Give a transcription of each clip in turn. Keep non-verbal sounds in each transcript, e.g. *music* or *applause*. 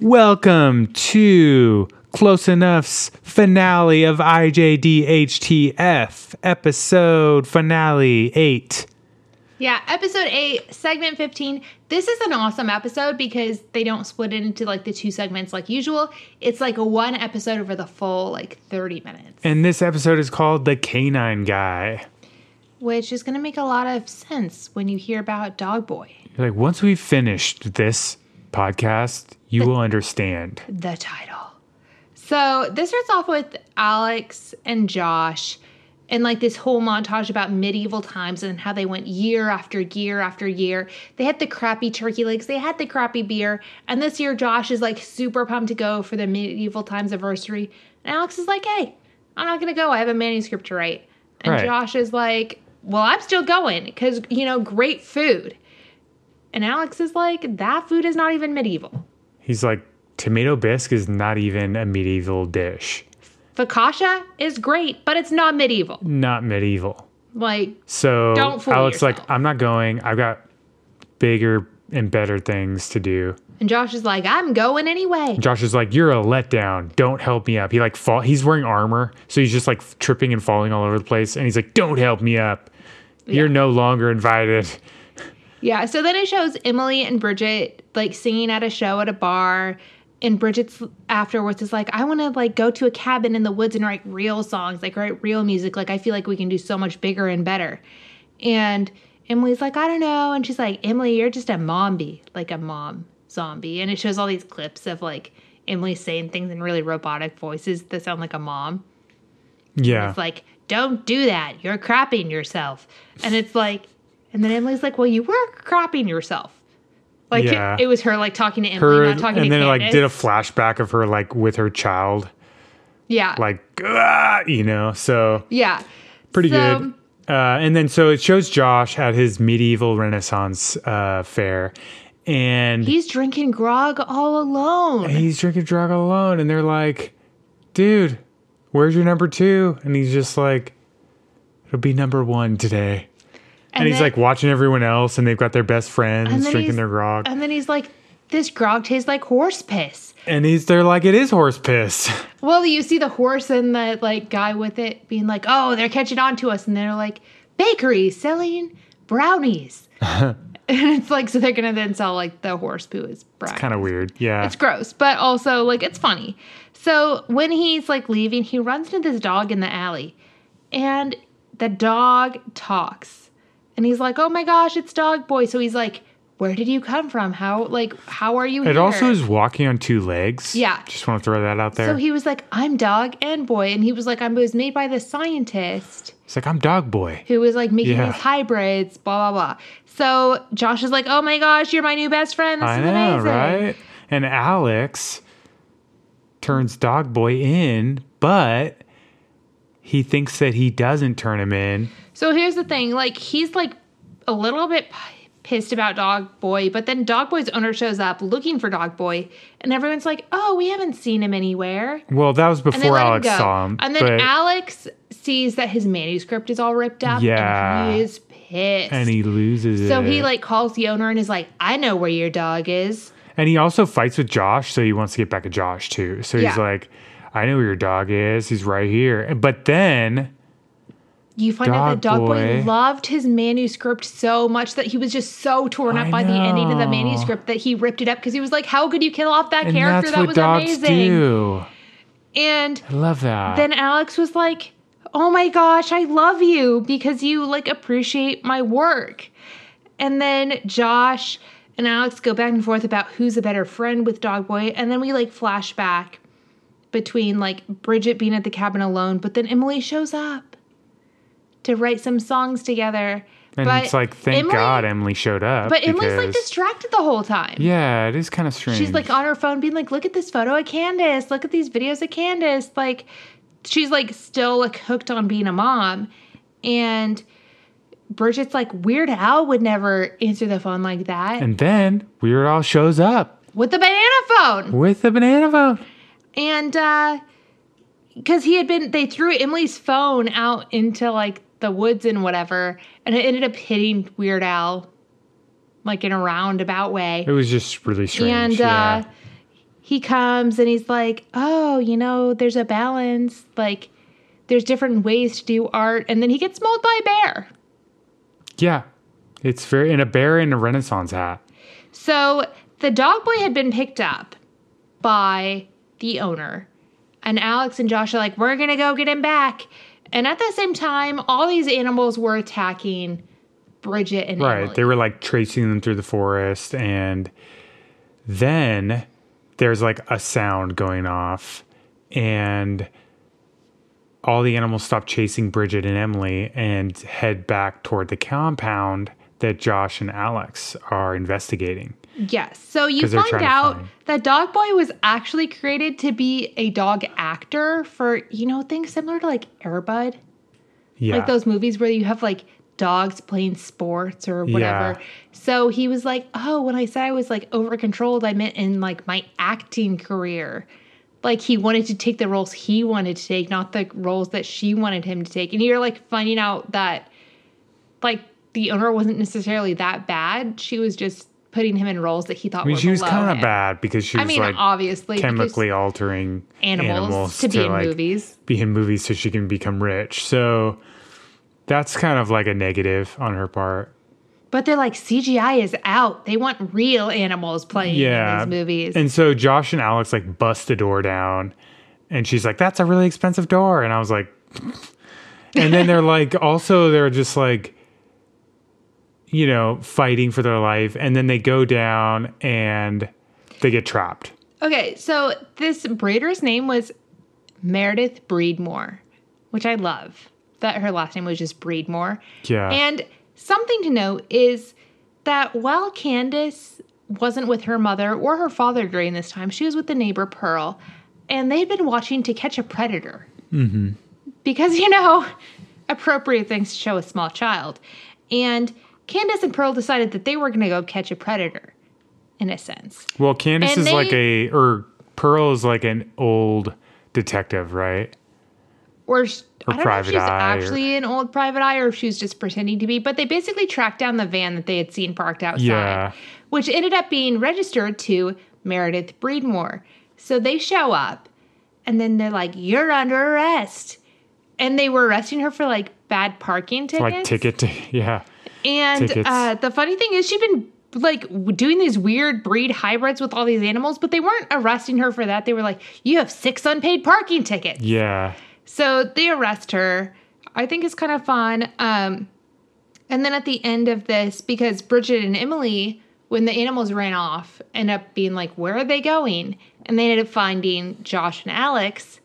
Welcome to Close Enough's finale of IJDHTF, episode finale 8. Yeah, episode 8, segment 15. This is an awesome episode because they don't split it into like the two segments like usual. It's like a one episode over the full like 30 minutes, And this episode is called The Canine Guy. which is going to make a lot of sense when you hear about Dog Boy, Like, once we've finished this podcast, you will understand. the title. So, this starts off with Alex and Josh and like this whole montage about medieval times and how they went year after year after year. They had the crappy turkey legs, they had the crappy beer, and this year Josh is like super pumped to go for the medieval times anniversary. And Alex is like, "Hey, I'm not gonna go. I have a manuscript to write." And Right. Josh is like, "Well, I'm still going because you know, great food." And Alex is like, "That food is not even medieval." He's like, tomato bisque is not even a medieval dish. Focaccia is great, but it's not medieval. Not medieval. Like, So Don't fool Alex like. I'm not going. I've got bigger and better things to do. and Josh is like, "I'm going anyway." Josh is like, "You're a letdown. Don't help me up." He like fall. He's wearing armor, so he's just like tripping and falling all over the place. And he's like, "Don't help me up. You're no longer invited." Yeah, so then it shows Emily and Bridget like singing at a show at a bar. And Bridget's afterwards is like, I want to like go to a cabin in the woods and write real songs, like write real music. Like I feel like we can do so much bigger and better. And Emily's like, I don't know. And she's like, Emily, you're just a mombie, like a mom zombie. And it shows all these clips of like Emily saying things in really robotic voices that sound like a mom. Yeah, It's like, don't do that. You're crapping yourself. And it's like, and then Emily's like, well, you were crapping yourself. Like Yeah. it, it was her like talking to Emily, her, not talking to and to then it like did a flashback of her like with her child, yeah, like ah, you know. So yeah, pretty So- good. Uh, and then so it shows Josh at his medieval Renaissance uh, fair, and He's drinking grog all alone. he's drinking drug alone and they're like dude where's your number two and he's just like it'll be number one today and, he's then- like watching everyone else and they've got their best friends and drinking their grog and then he's like, this grog tastes like horse piss. and he's they're like it is horse piss *laughs* Well, you see the horse and the like guy with it being like, "Oh, they're catching on to us," and they're like, "Bakery selling brownies," *laughs* and it's like so they're gonna then sell like the horse poo as brownies. It's kind of weird yeah It's gross, but also like it's funny. So when he's like leaving, he runs into this dog in the alley, and the dog talks, and he's like, "Oh my gosh, it's Dog Boy!" So he's like, "Where did you come from? How like how are you it here?" also is walking on two legs Yeah. just want to throw that out there So he was like, "I'm dog and boy," and he was like, "I was made by the scientist he's like i'm dog boy who was like making Yeah. these hybrids." Blah blah blah. So Josh is like, "Oh my gosh, you're my new best friend. This i is know amazing." right and alex turns dog boy in but he thinks that he doesn't turn him in So here's the thing, like he's like a little bit pissed about Dog Boy, but then Dog Boy's owner shows up looking for Dog Boy, and everyone's like, "Oh, we haven't seen him anywhere." Well, that was before Alex him saw him. and then Alex sees that his manuscript is all ripped up. Yeah. and he is pissed. and he loses it. so it. he like calls the owner and is like, "I know where your dog is." and he also fights with Josh, so he wants to get back at Josh too. So he's Yeah. like, "I know where your dog is. He's right here." But then, You find out that Dog Dog Boy Boy. loved his manuscript so much that he was just so torn up I by the ending of the manuscript that he ripped it up because he was like, "How could you kill off that and character? That was amazing." do. And I love that. then Alex was like, "Oh my gosh, I love you because you like appreciate my work." And then Josh and Alex go back and forth about who's a better friend with Dog Boy, and then we like flash back between like Bridget being at the cabin alone, but then Emily shows up to write some songs together. and but it's like, thank Emily- God Emily showed up. But Emily's like distracted the whole time. yeah, it is kind of strange. She's like on her phone being like, look at this photo of Candice. Look at these videos of Candice. Like, she's like still like hooked on being a mom. And Bridget's like, Weird Al would never answer the phone like that and then Weird Al shows up with the banana phone. with the banana phone. And, uh, because he had been, they threw Emily's phone out into like the woods and whatever, and it ended up hitting Weird Al like in a roundabout way. It was just really strange. and yeah. uh, he comes and he's like, "Oh, you know, there's a balance. Like, there's different ways to do art." And then he gets mauled by a bear. Yeah. It's very in a bear in a Renaissance hat. So the dog boy had been picked up by the owner, and Alex and Josh are like, "We're gonna go get him back." And at the same time, all these animals were attacking Bridget and Emily Right. Emily. They were like tracing them through the forest and then there's like a sound going off and all the animals stop chasing Bridget and Emily and head back toward the compound that Josh and Alex are investigating. Yes. So you find out find- that Dog Boy was actually created to be a dog actor for, you know, things similar to like Air Bud. Yeah. Like those movies where you have like dogs playing sports or whatever. Yeah. So he was like, Oh, when I said I was like over controlled, I meant in like my acting career. Like he wanted to take the roles he wanted to take, not the roles that she wanted him to take. And you're like finding out that like the owner wasn't necessarily that bad. She was just putting him in roles that he thought I mean, were she was kind of bad because she I was mean, like obviously, chemically altering animals, to be in like, movies. be in movies so she can become rich. So that's kind of like a negative on her part. But they're like CGI is out. They want real animals playing Yeah. in these movies. And so Josh and Alex like bust the door down and she's like, That's a really expensive door. And I was like, *laughs* and then they're like, also, they're just like, you know, fighting for their life. And then they go down and they get trapped. okay, so this breeder's name was Meredith Breedmore, which I love. That her last name was just Breedmore. Yeah. And something to note is that while Candice wasn't with her mother or her father during this time, she was with the neighbor Pearl, and they'd been watching To Catch a Predator. Mm-hmm. Because, you know, *laughs* appropriate things to show a small child. And Candice and Pearl decided that they were going to go catch a predator, in a sense. well, Candace and is like a, or Pearl is like an old detective, right? Or, sh- I don't know if she's eye or- actually an old private eye or if she was just pretending to be, but they basically tracked down the van that they had seen parked outside, Yeah. which ended up being registered to Meredith Breedmore. So they show up and then they're like, You're under arrest. And they were arresting her for like bad parking tickets. Like ticket to, *laughs* yeah. And uh, the funny thing is, she'd been like doing these weird breed hybrids with all these animals, but they weren't arresting her for that. They were like, "You have six unpaid parking tickets." Yeah. So they arrest her. I think it's kind of fun. Um, and then at the end of this, because Bridget and Emily, when the animals ran off, end up being like, "Where are they going?" And they ended up finding Josh and Alex.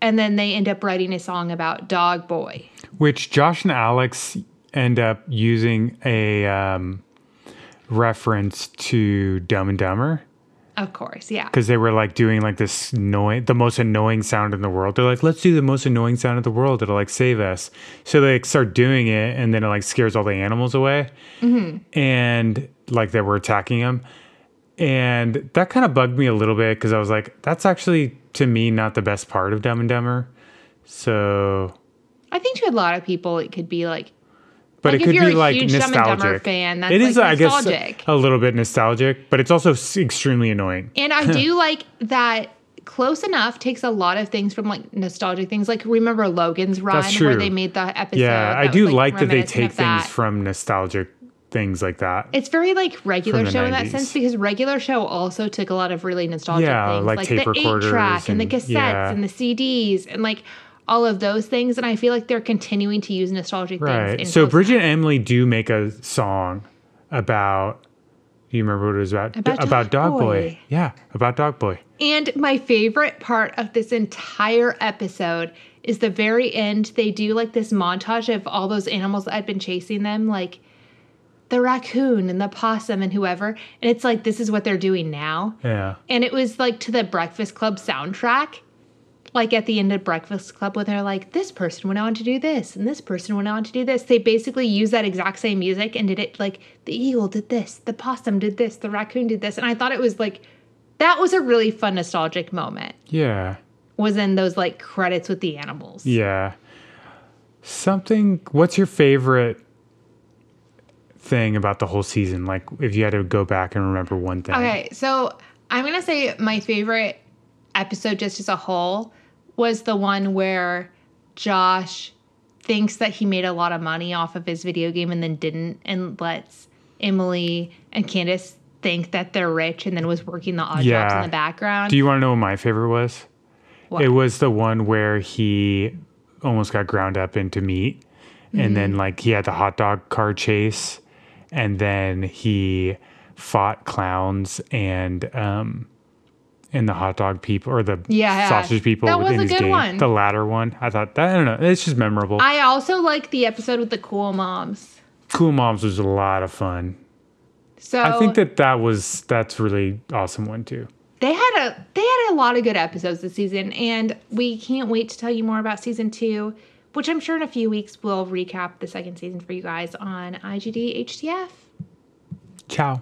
And then they end up writing a song about Dog Boy. which Josh and Alex end up using a um, reference to Dumb and Dumber Of course, yeah. because they were like doing like this annoying, the most annoying sound in the world. They're like, let's do the most annoying sound in the world. It'll like save us. So they like, start doing it, and then it like scares all the animals away, and like they were attacking them. And that kind of bugged me a little bit because I was like, that's actually to me not the best part of Dumb and Dumber. So I think to a lot of people, it could be like, but Like, it if could you're be like nostalgic. Fan, that's, it is, like, I guess, nostalgic. a little bit nostalgic, but it's also extremely annoying. and I do *laughs* like that. Close enough takes a lot of things from like nostalgic things. Like remember Logan's Run, where they made the episode. Yeah, I do was, like that they take things that. from nostalgic things like that. It's very like regular show in that sense because regular show also took a lot of really nostalgic Yeah, things, like like, tape the eight track and, the cassettes yeah. and the CDs and like all of those things. And I feel like they're continuing to use nostalgic things. right. in So Bridget and Emily do make a song about. Do you remember what it was about? About Dog Dog Boy. Boy. Yeah, about Dog Boy. And my favorite part of this entire episode is the very end. They do like this montage of all those animals that had been chasing them, like the raccoon and the possum and whoever. And it's like, this is what they're doing now. Yeah. And it was like to the Breakfast Club soundtrack. Like at the end of Breakfast Club, where they're like, this person went on to do this, and this person went on to do this. They basically used that exact same music and did it like the eagle did this, the possum did this, the raccoon did this. And I thought it was like, that was a really fun, nostalgic moment, Yeah. was in those like credits with the animals. Yeah. Something. What's your favorite thing about the whole season? Like, if you had to go back and remember one thing. Okay, so I'm gonna say my favorite episode, just as a whole, was the one where Josh thinks that he made a lot of money off of his video game and then didn't, and lets Emily and Candice think that they're rich, and then was working the odd jobs in the background. Do you want to know what my favorite was? What? It was the one where he almost got ground up into meat. And Mm-hmm. then, like, he had the hot dog car chase. And then he fought clowns and, um, and the hot dog people or the Yeah, sausage people that was a good game. one. The latter one. I thought that, I don't know. It's just memorable. I also like the episode with the cool moms. cool Moms was a lot of fun. So I think that that was, that's really awesome one too. they had a they had a lot of good episodes this season, and we can't wait to tell you more about season two, which I'm sure in a few weeks we'll recap the second season for you guys on IGD HTF. Ciao.